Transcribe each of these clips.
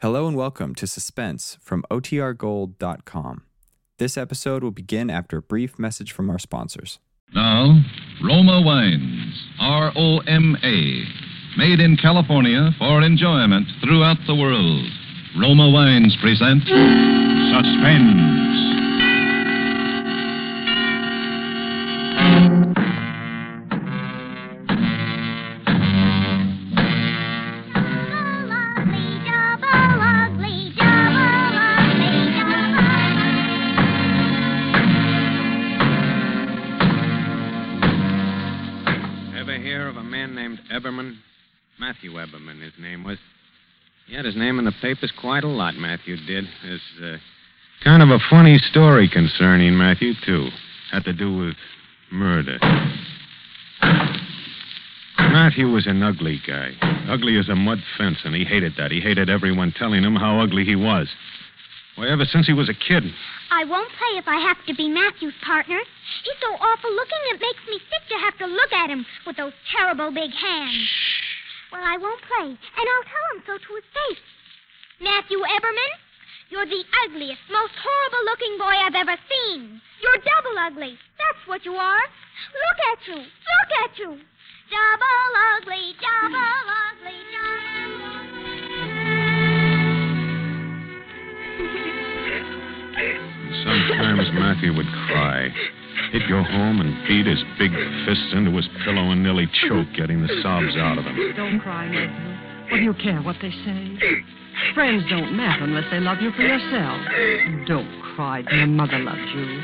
Hello and welcome to Suspense from OTRGold.com. This episode will begin after a brief message from our sponsors. Now, Roma Wines, R O M A, made in California for enjoyment throughout the world. Roma Wines present Suspense. Matthew his name was. He had his name in the papers quite a lot, Matthew did. There's uh, kind of a funny story concerning Matthew, too. Had to do with murder. Matthew was an ugly guy. Ugly as a mud fence, and he hated that. He hated everyone telling him how ugly he was. Why, ever since he was a kid. I won't play if I have to be Matthew's partner. He's so awful looking it makes me sick to have to look at him with those terrible big hands. Well, I won't play, and I'll tell him so to his face. Matthew Eberman, you're the ugliest, most horrible looking boy I've ever seen. You're double ugly. That's what you are. Look at you. Look at you. Double ugly, double ugly, double Sometimes Matthew would cry. He'd go home and beat his big fists into his pillow and nearly choke, getting the sobs out of him. Don't cry, Matthew. What do you care what they say? Friends don't matter unless they love you for yourself. Don't cry. Your mother loves you.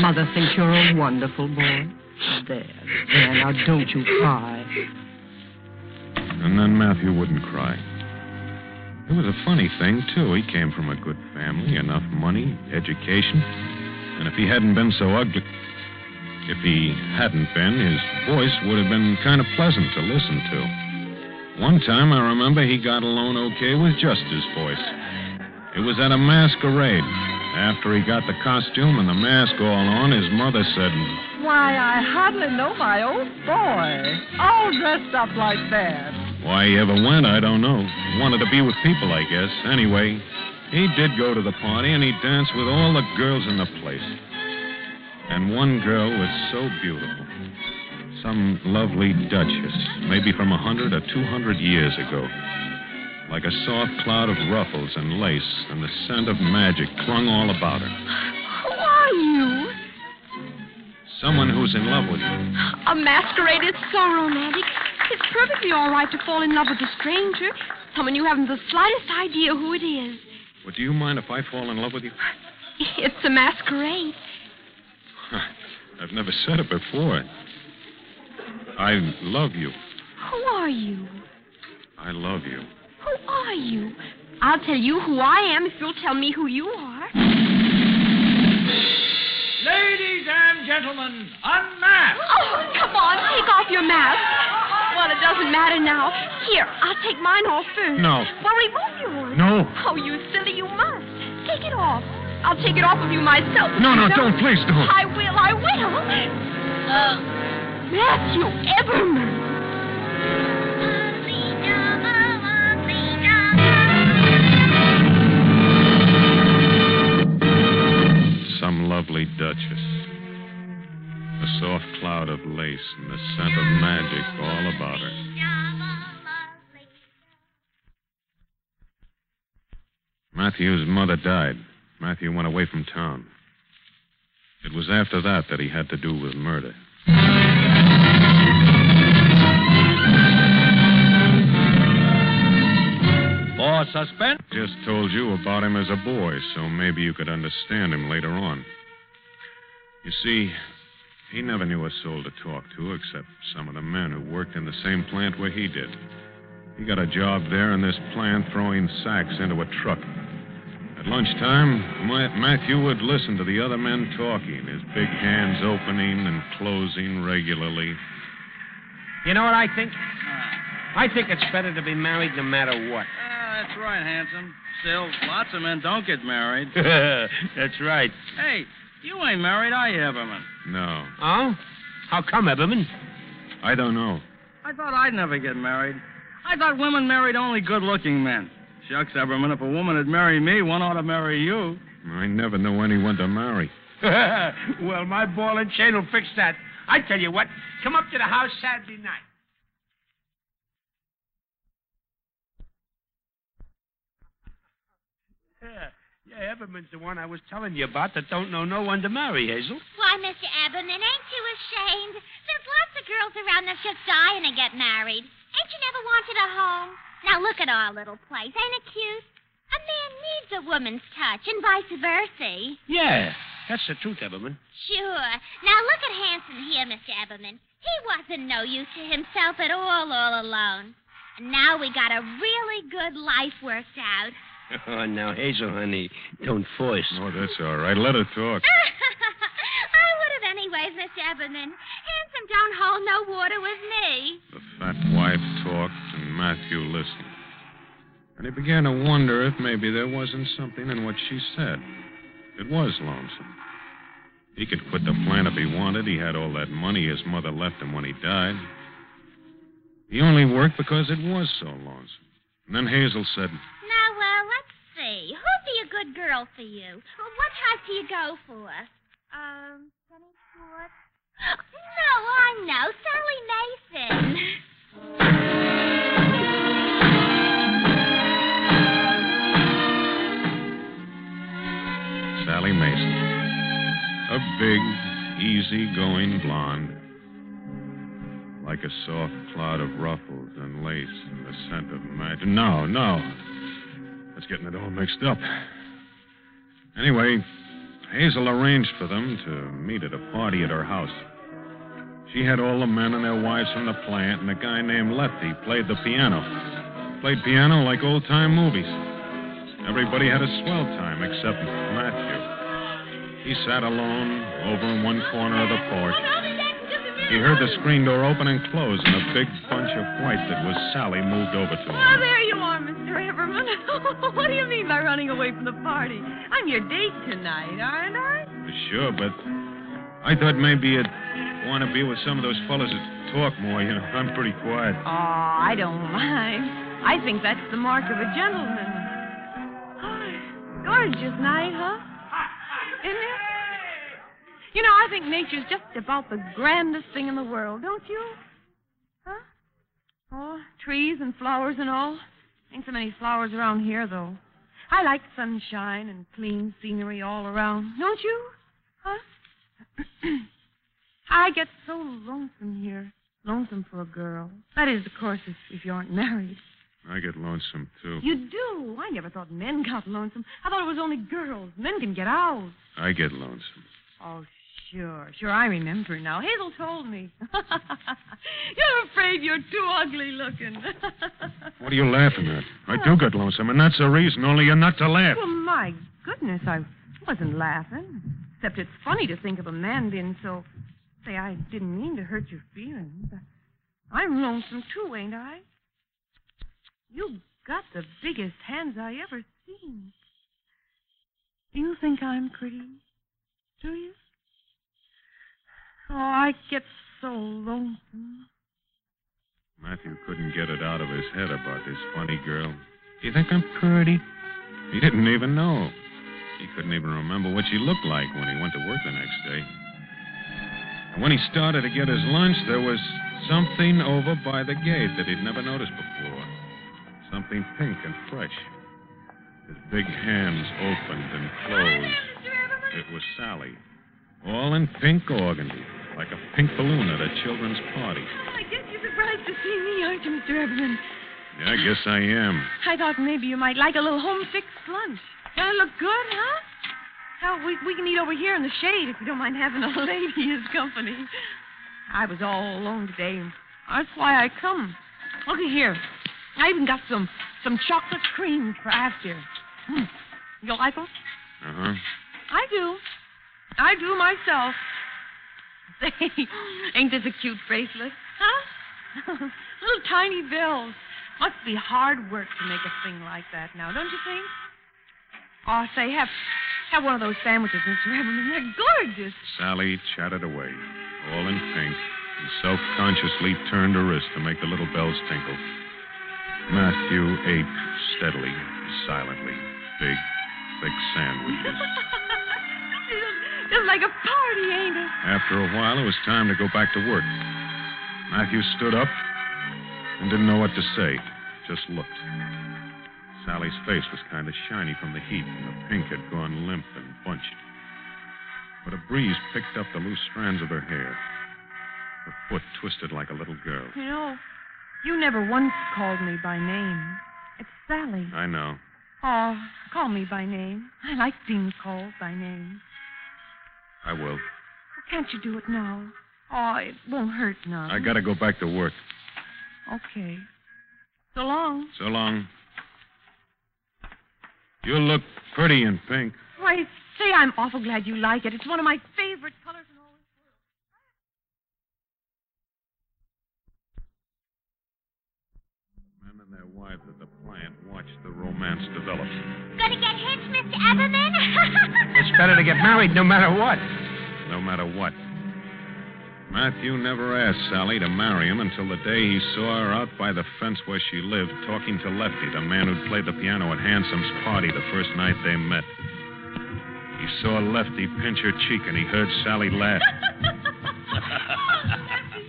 Mother thinks you're a wonderful boy. There, there. Now don't you cry. And then Matthew wouldn't cry. It was a funny thing, too. He came from a good family, enough money, education. And if he hadn't been so ugly. If he hadn't been, his voice would have been kind of pleasant to listen to. One time, I remember he got along okay with just his voice. It was at a masquerade. After he got the costume and the mask all on, his mother said, Why, I hardly know my own boy. All dressed up like that. Why he ever went, I don't know. Wanted to be with people, I guess. Anyway, he did go to the party, and he danced with all the girls in the place. And one girl was so beautiful. Some lovely duchess, maybe from a hundred or two hundred years ago. Like a soft cloud of ruffles and lace, and the scent of magic clung all about her. Who are you? Someone who's in love with you. A masquerade is so romantic. It's perfectly all right to fall in love with a stranger, someone you haven't the slightest idea who it is. Well, do you mind if I fall in love with you? It's a masquerade. I've never said it before. I love you. Who are you? I love you. Who are you? I'll tell you who I am if you'll tell me who you are. Ladies and gentlemen, unmask! Oh, come on, take off your mask. Well, it doesn't matter now. Here, I'll take mine off first. No. Well, remove yours. No. Oh, you silly, you must. Take it off. I'll take it off of you myself. No, no, You don't. Please don't. I will, I will. Uh, Matthew Eberman. ugly, double ugly, double Some lovely duchess. A soft cloud of lace and the scent of magic all about her. Matthew's mother died. Matthew went away from town. It was after that that he had to do with murder. For suspense. Just told you about him as a boy, so maybe you could understand him later on. You see, he never knew a soul to talk to except some of the men who worked in the same plant where he did. He got a job there in this plant throwing sacks into a truck. At lunchtime, Ma- Matthew would listen to the other men talking, his big hands opening and closing regularly. You know what I think? I think it's better to be married no matter what. Ah, that's right, handsome. Still, lots of men don't get married. That's right. hey, you ain't married, are you, Eberman? No, Oh? How come, Eberman? I don't know. I thought I'd never get married. I thought women married only good-looking men. Shucks, Everman, if a woman would marry me, one ought to marry you. I never know anyone to marry. well, my ball and chain will fix that. I tell you what, come up to the house Saturday night. Yeah, yeah, Everman's the one I was telling you about that don't know no one to marry, Hazel. Why, Mr. Eberman, ain't you ashamed? There's lots of girls around that's just dying to get married. Ain't you never wanted a home? Now look at our little place. Ain't it cute? A man needs a woman's touch, and vice versa. Yeah, that's the truth, Everman. Sure. Now look at Hanson here, Mr. Eberman. He wasn't no use to himself at all, all alone. And now we got a really good life worked out. Oh, now, Hazel, honey, don't force. Oh, that's all right. Let her talk. I would have anyways, Mr. Eberman. Hanson don't hold no water with me. The fat wife talked, and Matthew listened. And he began to wonder if maybe there wasn't something in what she said. It was lonesome. He could quit the plant if he wanted. He had all that money his mother left him when he died. He only worked because it was so lonesome. And then Hazel said, Now, well, let's see. Who'd be a good girl for you? What type do you go for? Um, Jenny Stewart? No, I know. Sally Mason. Sally Mason. A big, easy-going blonde. Like a soft cloud of ruffles and lace and the scent of magic. No, no. That's getting it all mixed up. Anyway, Hazel arranged for them to meet at a party at her house. She had all the men and their wives from the plant, and a guy named Lefty played the piano. Played piano like old time movies. Everybody had a swell time except Matthew. He sat alone over in one corner of the porch. He heard the screen door open and close, and a big bunch of white that was Sally moved over to Oh, him. there you are, Mr. Everman. what do you mean by running away from the party? I'm your date tonight, aren't I? Sure, but I thought maybe you'd want to be with some of those fellas that talk more. You know, I'm pretty quiet. Oh, I don't mind. I think that's the mark of a gentleman. Gorgeous night, huh? Isn't it? You know, I think nature's just about the grandest thing in the world, don't you? Huh? Oh, trees and flowers and all. Ain't so many flowers around here, though. I like sunshine and clean scenery all around. Don't you? Huh? I get so lonesome here. Lonesome for a girl. That is, of course, if, if you aren't married. I get lonesome, too. You do. I never thought men got lonesome. I thought it was only girls. Men can get out. I get lonesome. Oh, sure. Sure, I remember now. Hazel told me. you're afraid you're too ugly looking. What are you laughing at? I do get lonesome, and that's the reason, only you're not to laugh. well, my goodness, I wasn't laughing. Except it's funny to think of a man being so. Say, I didn't mean to hurt your feelings. I'm lonesome too, ain't I? You've got the biggest hands I ever seen. Do you think I'm pretty? Do you? Oh, I get so lonesome. Matthew couldn't get it out of his head about this funny girl. Do you think I'm pretty? He didn't even know. He couldn't even remember what she looked like when he went to work the next day. And when he started to get his lunch, there was something over by the gate that he'd never noticed before. Something pink and fresh. His big hands opened and closed. It was Sally. All in pink organdy, like a pink balloon at a children's party. Oh, I guess you're surprised to see me, aren't you, Mr. Evelyn? Yeah, I guess I am. I thought maybe you might like a little home fixed lunch. Doesn't it look good, huh? Hell, we, we can eat over here in the shade if you don't mind having a lady as company. I was all alone today, and that's why I come. Looky here. I even got some some chocolate cream for after. Mm. You like them? Uh huh. I do. I do myself. Say, ain't this a cute bracelet? Huh? Little tiny bells. Must be hard work to make a thing like that now, don't you think? Oh, say, have have one of those sandwiches, Mr. Everman. They're gorgeous. Sally chatted away, all in pink, and self consciously turned her wrist to make the little bells tinkle. Matthew ate steadily, silently. Big, thick sandwiches. Just like a party, ain't it? After a while, it was time to go back to work. Matthew stood up and didn't know what to say, just looked. Sally's face was kind of shiny from the heat, and the pink had gone limp and bunched. But a breeze picked up the loose strands of her hair. Her foot twisted like a little girl. You know, you never once called me by name. It's Sally. I know. Oh, call me by name. I like being called by name. I will. Can't you do it now? Oh, it won't hurt now. I gotta go back to work. Okay. So long. So long. You look pretty in pink. Why, say I'm awful glad you like it. It's one of my favorite colors in all this Men and their wives at the plant watched the romance develop. Gonna get hitched, Mr. Everman? It's better to get married no matter what. No matter what. Matthew never asked Sally to marry him until the day he saw her out by the fence where she lived talking to Lefty, the man who'd played the piano at Hanson's party the first night they met. He saw Lefty pinch her cheek and he heard Sally laugh.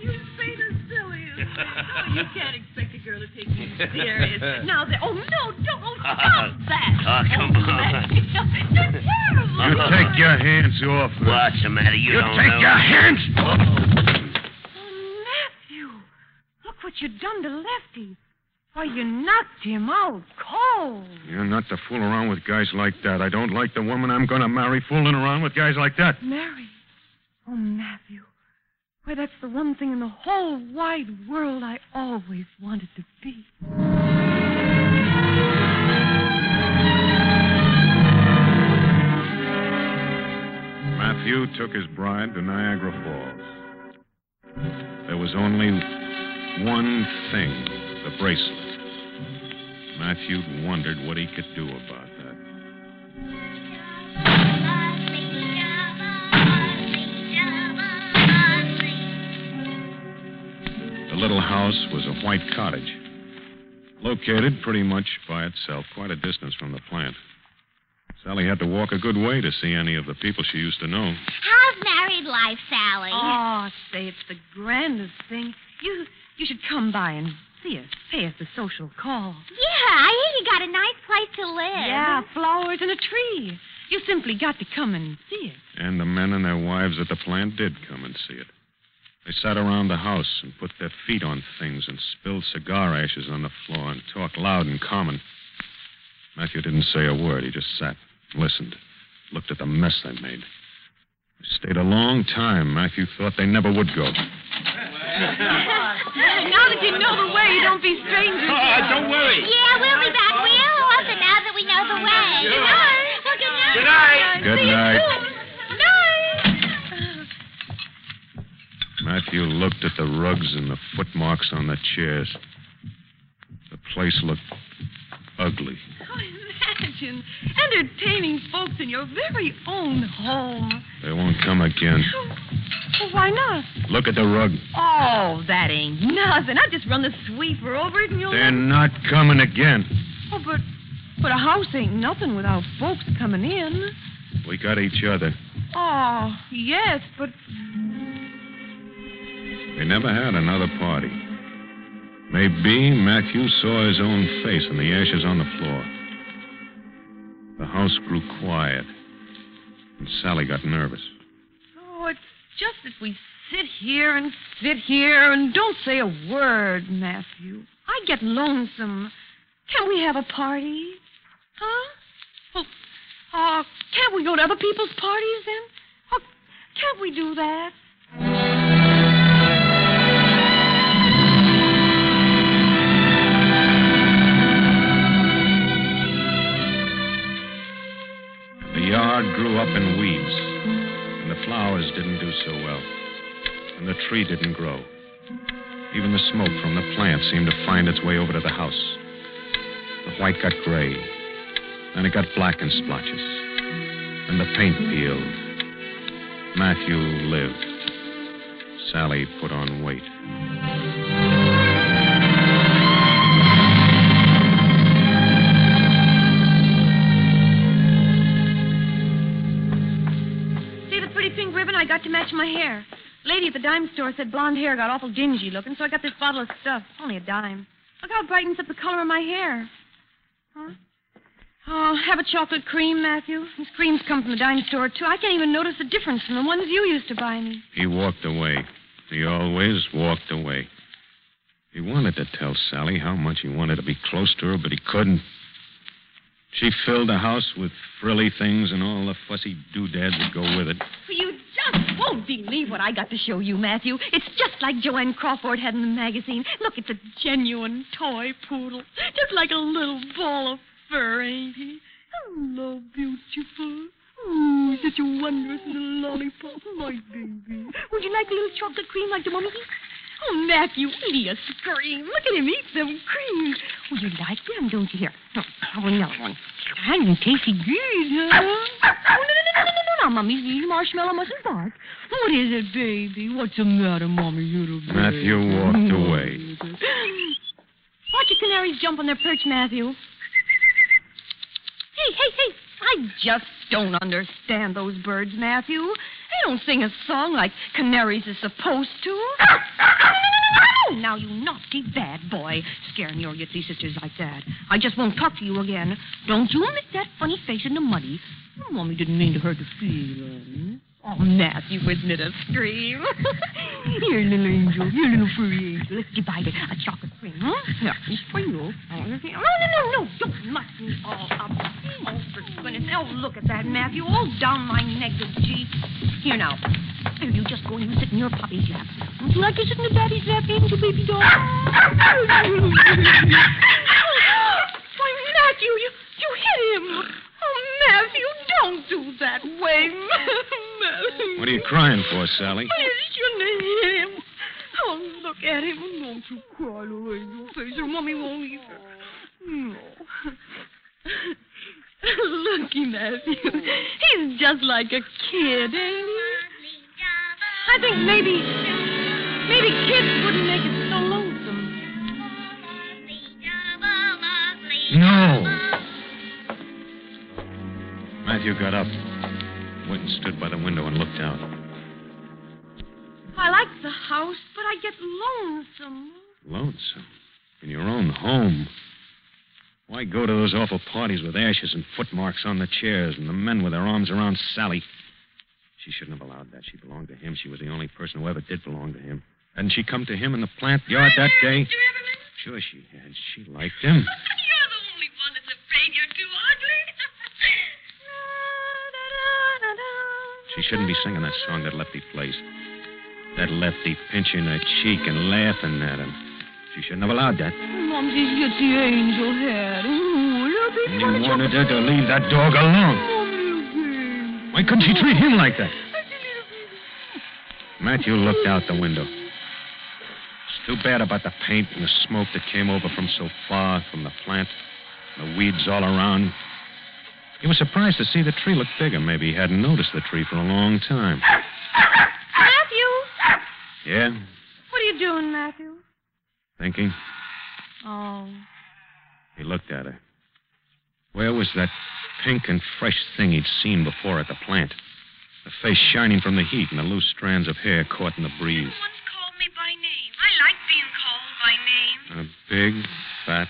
you say the silliest. Oh, you can't expect a girl to take you serious. Now, there. Oh, no, don't. oh, Stop that. Oh, come oh, on. You're terrible. You take your hands off her. What's the matter? You, You don't take know. your hands off. Oh, Matthew. Look what you done to Lefty. Why, you knocked him out cold. You're not to fool around with guys like that. I don't like the woman I'm going to marry fooling around with guys like that. Mary. Oh, Matthew. Why, that's the one thing in the whole wide world I always wanted to be. Matthew took his bride to Niagara Falls. There was only one thing the bracelet. Matthew wondered what he could do about that. The little house was a white cottage, located pretty much by itself, quite a distance from the plant. Sally had to walk a good way to see any of the people she used to know. How's married life, Sally? Oh, say, it's the grandest thing. You you should come by and see us. Pay us a social call. Yeah, I hear you got a nice place to live. Yeah, flowers and a tree. You simply got to come and see it. And the men and their wives at the plant did come and see it. They sat around the house and put their feet on things and spilled cigar ashes on the floor and talked loud and common. Matthew didn't say a word. He just sat, listened, looked at the mess they made. They stayed a long time. Matthew thought they never would go. now that you know the way, you don't be strangers. Oh, uh, don't worry. Yeah, we'll be back real often now that we know the way. Good night. Well, good night. Good night. Good See you night. soon. Night. Matthew looked at the rugs and the footmarks on the chairs. The place looked ugly. Oh, imagine entertaining folks in your very own home. They won't come again. Well, why not? Look at the rug. Oh, that ain't nothing. I just run the sweeper over it and you'll. They're not coming again. Oh, but but a house ain't nothing without folks coming in. We got each other. Oh, yes, but we never had another party. Maybe Matthew saw his own face in the ashes on the floor. The house grew quiet, and Sally got nervous. Oh, just that we sit here and sit here and don't say a word, Matthew. I get lonesome. Can't we have a party? Huh? Well, uh, can't we go to other people's parties then? Oh, can't we do that? tree didn't grow. Even the smoke from the plant seemed to find its way over to the house. The white got gray. Then it got black in splotches. And the paint peeled. Matthew lived. Sally put on weight. See the pretty pink ribbon I got to match my hair. Lady at the dime store said blonde hair got awful dingy looking, so I got this bottle of stuff. Only a dime. Look how it brightens up the color of my hair. Huh? Oh, have a chocolate cream, Matthew. These creams come from the dime store, too. I can't even notice the difference from the ones you used to buy me. He walked away. He always walked away. He wanted to tell Sally how much he wanted to be close to her, but he couldn't. She filled the house with frilly things and all the fussy doodads that go with it. You won't believe what I got to show you, Matthew. It's just like Joan Crawford had in the magazine. Look, it's a genuine toy poodle. Just like a little ball of fur, ain't he? Hello, beautiful. Ooh, such a wondrous little lollipop, my baby. Would you like a little chocolate cream like the one he eats? Oh, Matthew, eat a scream. Look at him eat some cream. Would you like them, don't you? Here, oh, another one. And tasty good, huh? Oh, no, no, no, no, no, no, no, Mommy. These marshmallow mustn't bark. What is it, baby? What's the matter, Mommy? You little baby? Matthew walked away. Watch the canaries jump on their perch, Matthew. Hey, hey, hey. I just don't understand those birds, Matthew. They don't sing a song like canaries are supposed to. Now, you naughty bad boy, scaring your Yitzy sisters like that. I just won't talk to you again. Don't you make that funny face in the muddy. Mommy didn't mean to hurt your feelings. Eh? Oh, Matthew, isn't it a scream? Here, little angel. Here, little furry angel. Let's divide it. A chocolate cream, huh? Yeah, it's for you. Oh, no, no, no, no. Don't muck me all up. Oh, for goodness. Oh, look at that, Matthew. All down my G. Here, now. There, you just go and you sit in your puppy's lap. You like to sit in the daddy's lap, you, baby doll? Why, Matthew, you, you hit him. Oh, Matthew, don't do that way. Matthew. What are you crying for, Sally? I shouldn't have hit him. Oh, look at him. Don't you cry, little angel face, or Mommy won't either. No. Looky, Matthew. He's just like a kid, ain't he? I think maybe, maybe kids wouldn't make it so lonesome. No. Matthew got up, and stood by the window and looked out. I like the house, but I get lonesome. Lonesome. In your own home. Why go to those awful parties with ashes and footmarks on the chairs and the men with their arms around Sally? She shouldn't have allowed that. She belonged to him. She was the only person who ever did belong to him. Hadn't she come to him in the plant yard that day? Sure she had. She liked him. She shouldn't be singing that song that Lefty plays. That Lefty pinching her cheek and laughing at him. She shouldn't have allowed that. Momsy's got the angel head. Ooh, And you wanted her to leave that dog alone. Why couldn't she treat him like that? Matthew looked out the window. It's too bad about the paint and the smoke that came over from so far from the plant, the weeds all around. He was surprised to see the tree look bigger. Maybe he hadn't noticed the tree for a long time. Matthew, Yeah? what are you doing, Matthew? Thinking? Oh. He looked at her. Where was that pink and fresh thing he'd seen before at the plant? The face shining from the heat and the loose strands of hair caught in the breeze. Someone's called me by name. I like being called by name. A big, fat,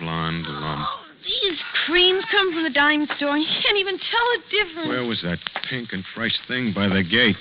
blonde lump. Oh, these creams come from the dime store. You can't even tell the difference. Where was that pink and fresh thing by the gate?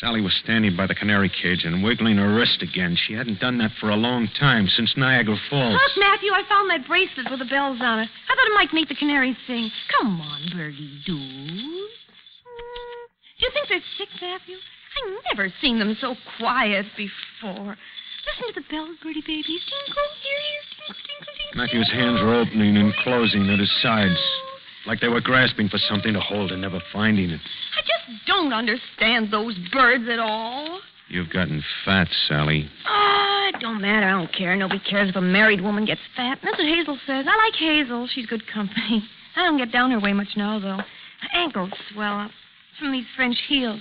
Sally was standing by the canary cage and wiggling her wrist again. She hadn't done that for a long time, since Niagara Falls. Look, Matthew, I found that bracelet with the bells on it. I thought it might make the canaries sing. Come on, birdie doo. Hmm, Do you think they're sick, Matthew? I never seen them so quiet before. Listen to the bells, birdie babies. Tinkle, here, here, tinkle, tinkle. Matthew's hands were opening and closing at his sides, like they were grasping for something to hold and never finding it. I just don't understand those birds at all. You've gotten fat, Sally. Oh, it don't matter. I don't care. Nobody cares if a married woman gets fat. That's what Hazel says. I like Hazel. She's good company. I don't get down her way much now, though. Her ankles swell up from these French heels.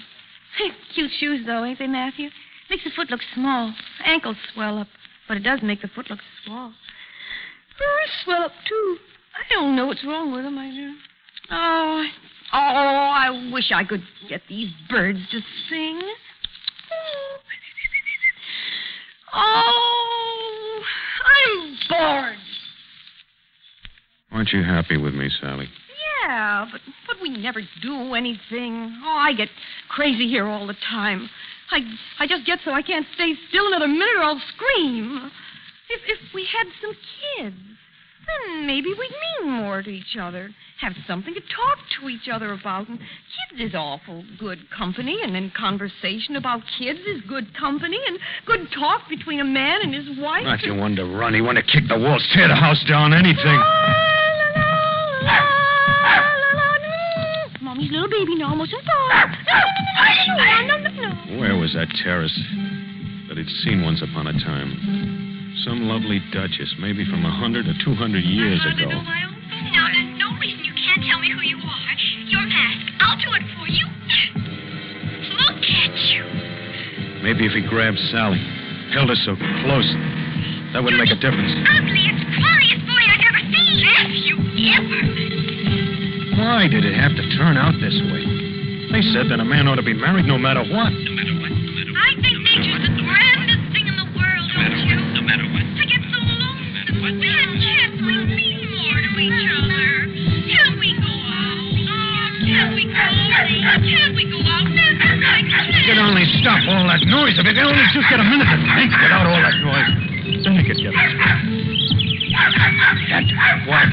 Cute shoes, though, ain't they, Matthew? Makes the foot look small. Ankles swell up, but it does make the foot look small. Her swell up, too. I don't know what's wrong with them, I do. Oh, Oh, I wish I could get these birds to sing. Oh, I'm bored. Aren't you happy with me, Sally? Yeah, but but we never do anything. Oh, I get crazy here all the time. I I just get so I can't stay still another minute or I'll scream. If if we had some kids, then maybe we'd mean more to each other, have something to talk to each other about. And kids is awful good company, and then conversation about kids is good company, and good talk between a man and his wife. Not you want to run. You want to kick the walls, tear the house down, anything. Mommy's little baby now, no. Where was that terrace that he'd seen once upon a time? Some lovely duchess, maybe from a hundred or two hundred years ago. Now, there's no reason you can't tell me who you are. Your mask. I'll do it for you. Look at you. Maybe if he grabbed Sally, held her so close, that would make a difference. Ugliest, funniest boy I've ever seen. Have you ever? Why did it have to turn out this way? They said that a man ought to be married no matter what. I out? Can we go out? Could only stop all that noise. If you could only just get a minute to think without all that noise, then you could get it. That what?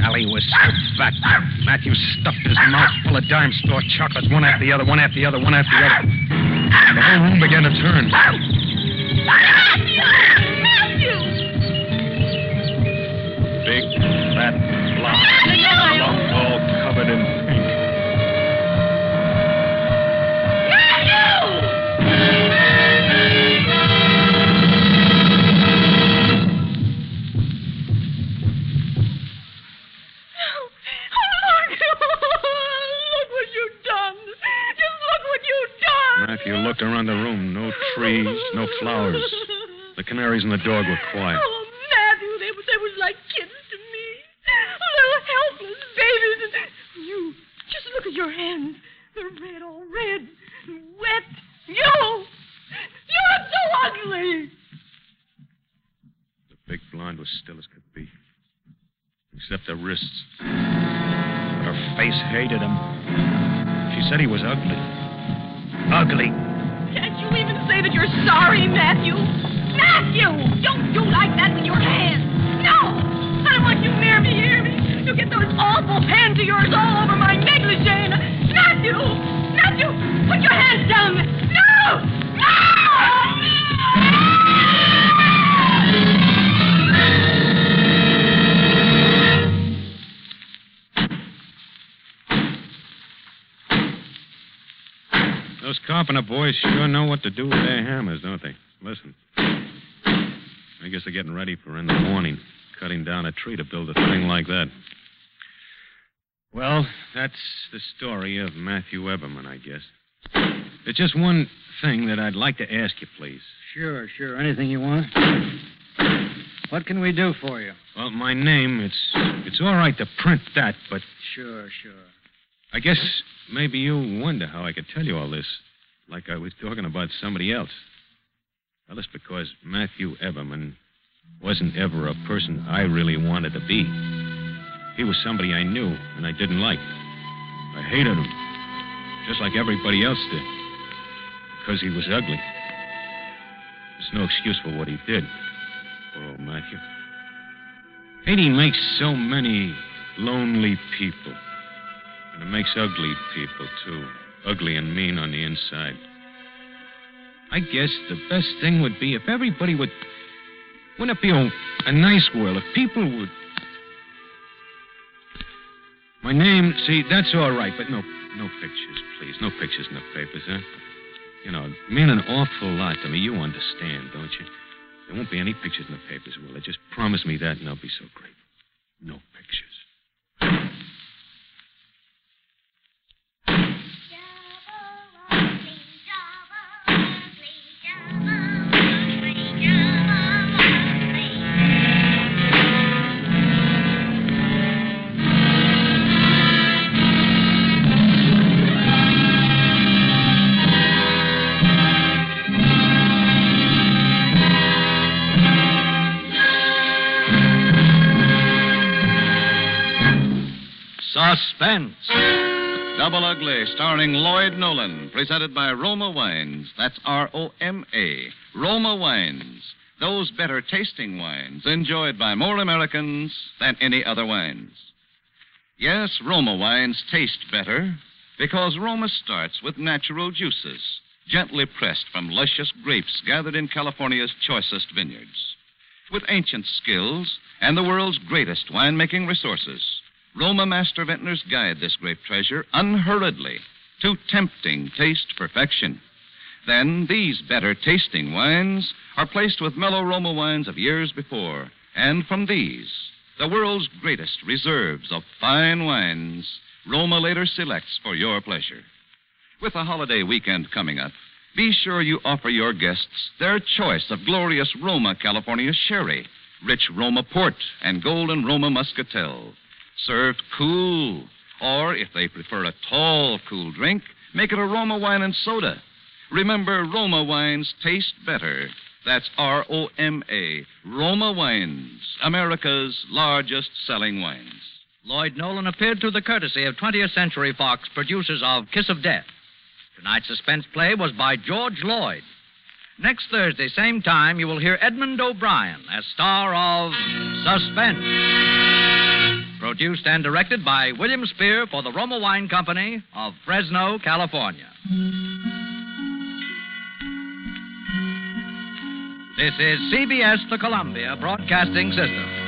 Sally was so fat. Matthew stuffed his mouth full of dime store chocolates, one after the other, one after the other, one after the other. The whole room began to turn. Big, And the dog were quiet. Oh, Matthew, they, were- they was like kids to me. Little helpless babies. And you, just look at your hands. They're red, all red, and wet. You, you look so ugly. The big blonde was still as could be, except her wrists. But her face hated him. She said he was ugly. Ugly. Can't you even say that you're sorry, Matthew? Matthew, don't do like that with your hands. No, I don't want you near me, hear me? You get those awful hands of yours all over my negligee. and- Matthew, Matthew, put your hands down. No! No, Those carpenter boys sure know what to do with their hammers, don't they? Listen. I guess they're getting ready for in the morning, cutting down a tree to build a thing like that. Well, that's the story of Matthew Eberman, I guess. There's just one thing that I'd like to ask you, please. Sure, sure. Anything you want? What can we do for you? Well, my name, it's it's all right to print that, but Sure, sure. I guess maybe you wonder how I could tell you all this, like I was talking about somebody else. Well, that's because Matthew Everman wasn't ever a person I really wanted to be. He was somebody I knew and I didn't like. I hated him, just like everybody else did, because he was ugly. There's no excuse for what he did, poor old Matthew. Hating makes so many lonely people. And it makes ugly people, too. Ugly and mean on the inside. I guess the best thing would be if everybody would. Wouldn't it be a, a nice world if people would. My name, see, that's all right, but no, no pictures, please. No pictures in the papers, huh? You know, it mean an awful lot to me. You understand, don't you? There won't be any pictures in the papers, will there? Just promise me that, and I'll be so grateful. No pictures. Double Ugly, starring Lloyd Nolan, presented by Roma Wines. That's R O M A. Roma Wines. Those better tasting wines enjoyed by more Americans than any other wines. Yes, Roma wines taste better because Roma starts with natural juices, gently pressed from luscious grapes gathered in California's choicest vineyards. With ancient skills and the world's greatest winemaking resources, Roma master vintners guide this grape treasure unhurriedly to tempting taste perfection. Then these better tasting wines are placed with mellow Roma wines of years before, and from these, the world's greatest reserves of fine wines, Roma later selects for your pleasure. With the holiday weekend coming up, be sure you offer your guests their choice of glorious Roma California sherry, rich Roma port, and golden Roma muscatel. Served cool. Or, if they prefer a tall, cool drink, make it a Roma wine and soda. Remember, Roma wines taste better. That's R O M A. Roma Wines, America's largest selling wines. Lloyd Nolan appeared through the courtesy of 20th Century Fox, producers of Kiss of Death. Tonight's suspense play was by George Lloyd. Next Thursday, same time, you will hear Edmond O'Brien as star of Suspense. Produced and directed by William Spier for the Roma Wine Company of Fresno, California. This is CBS, the Columbia Broadcasting System.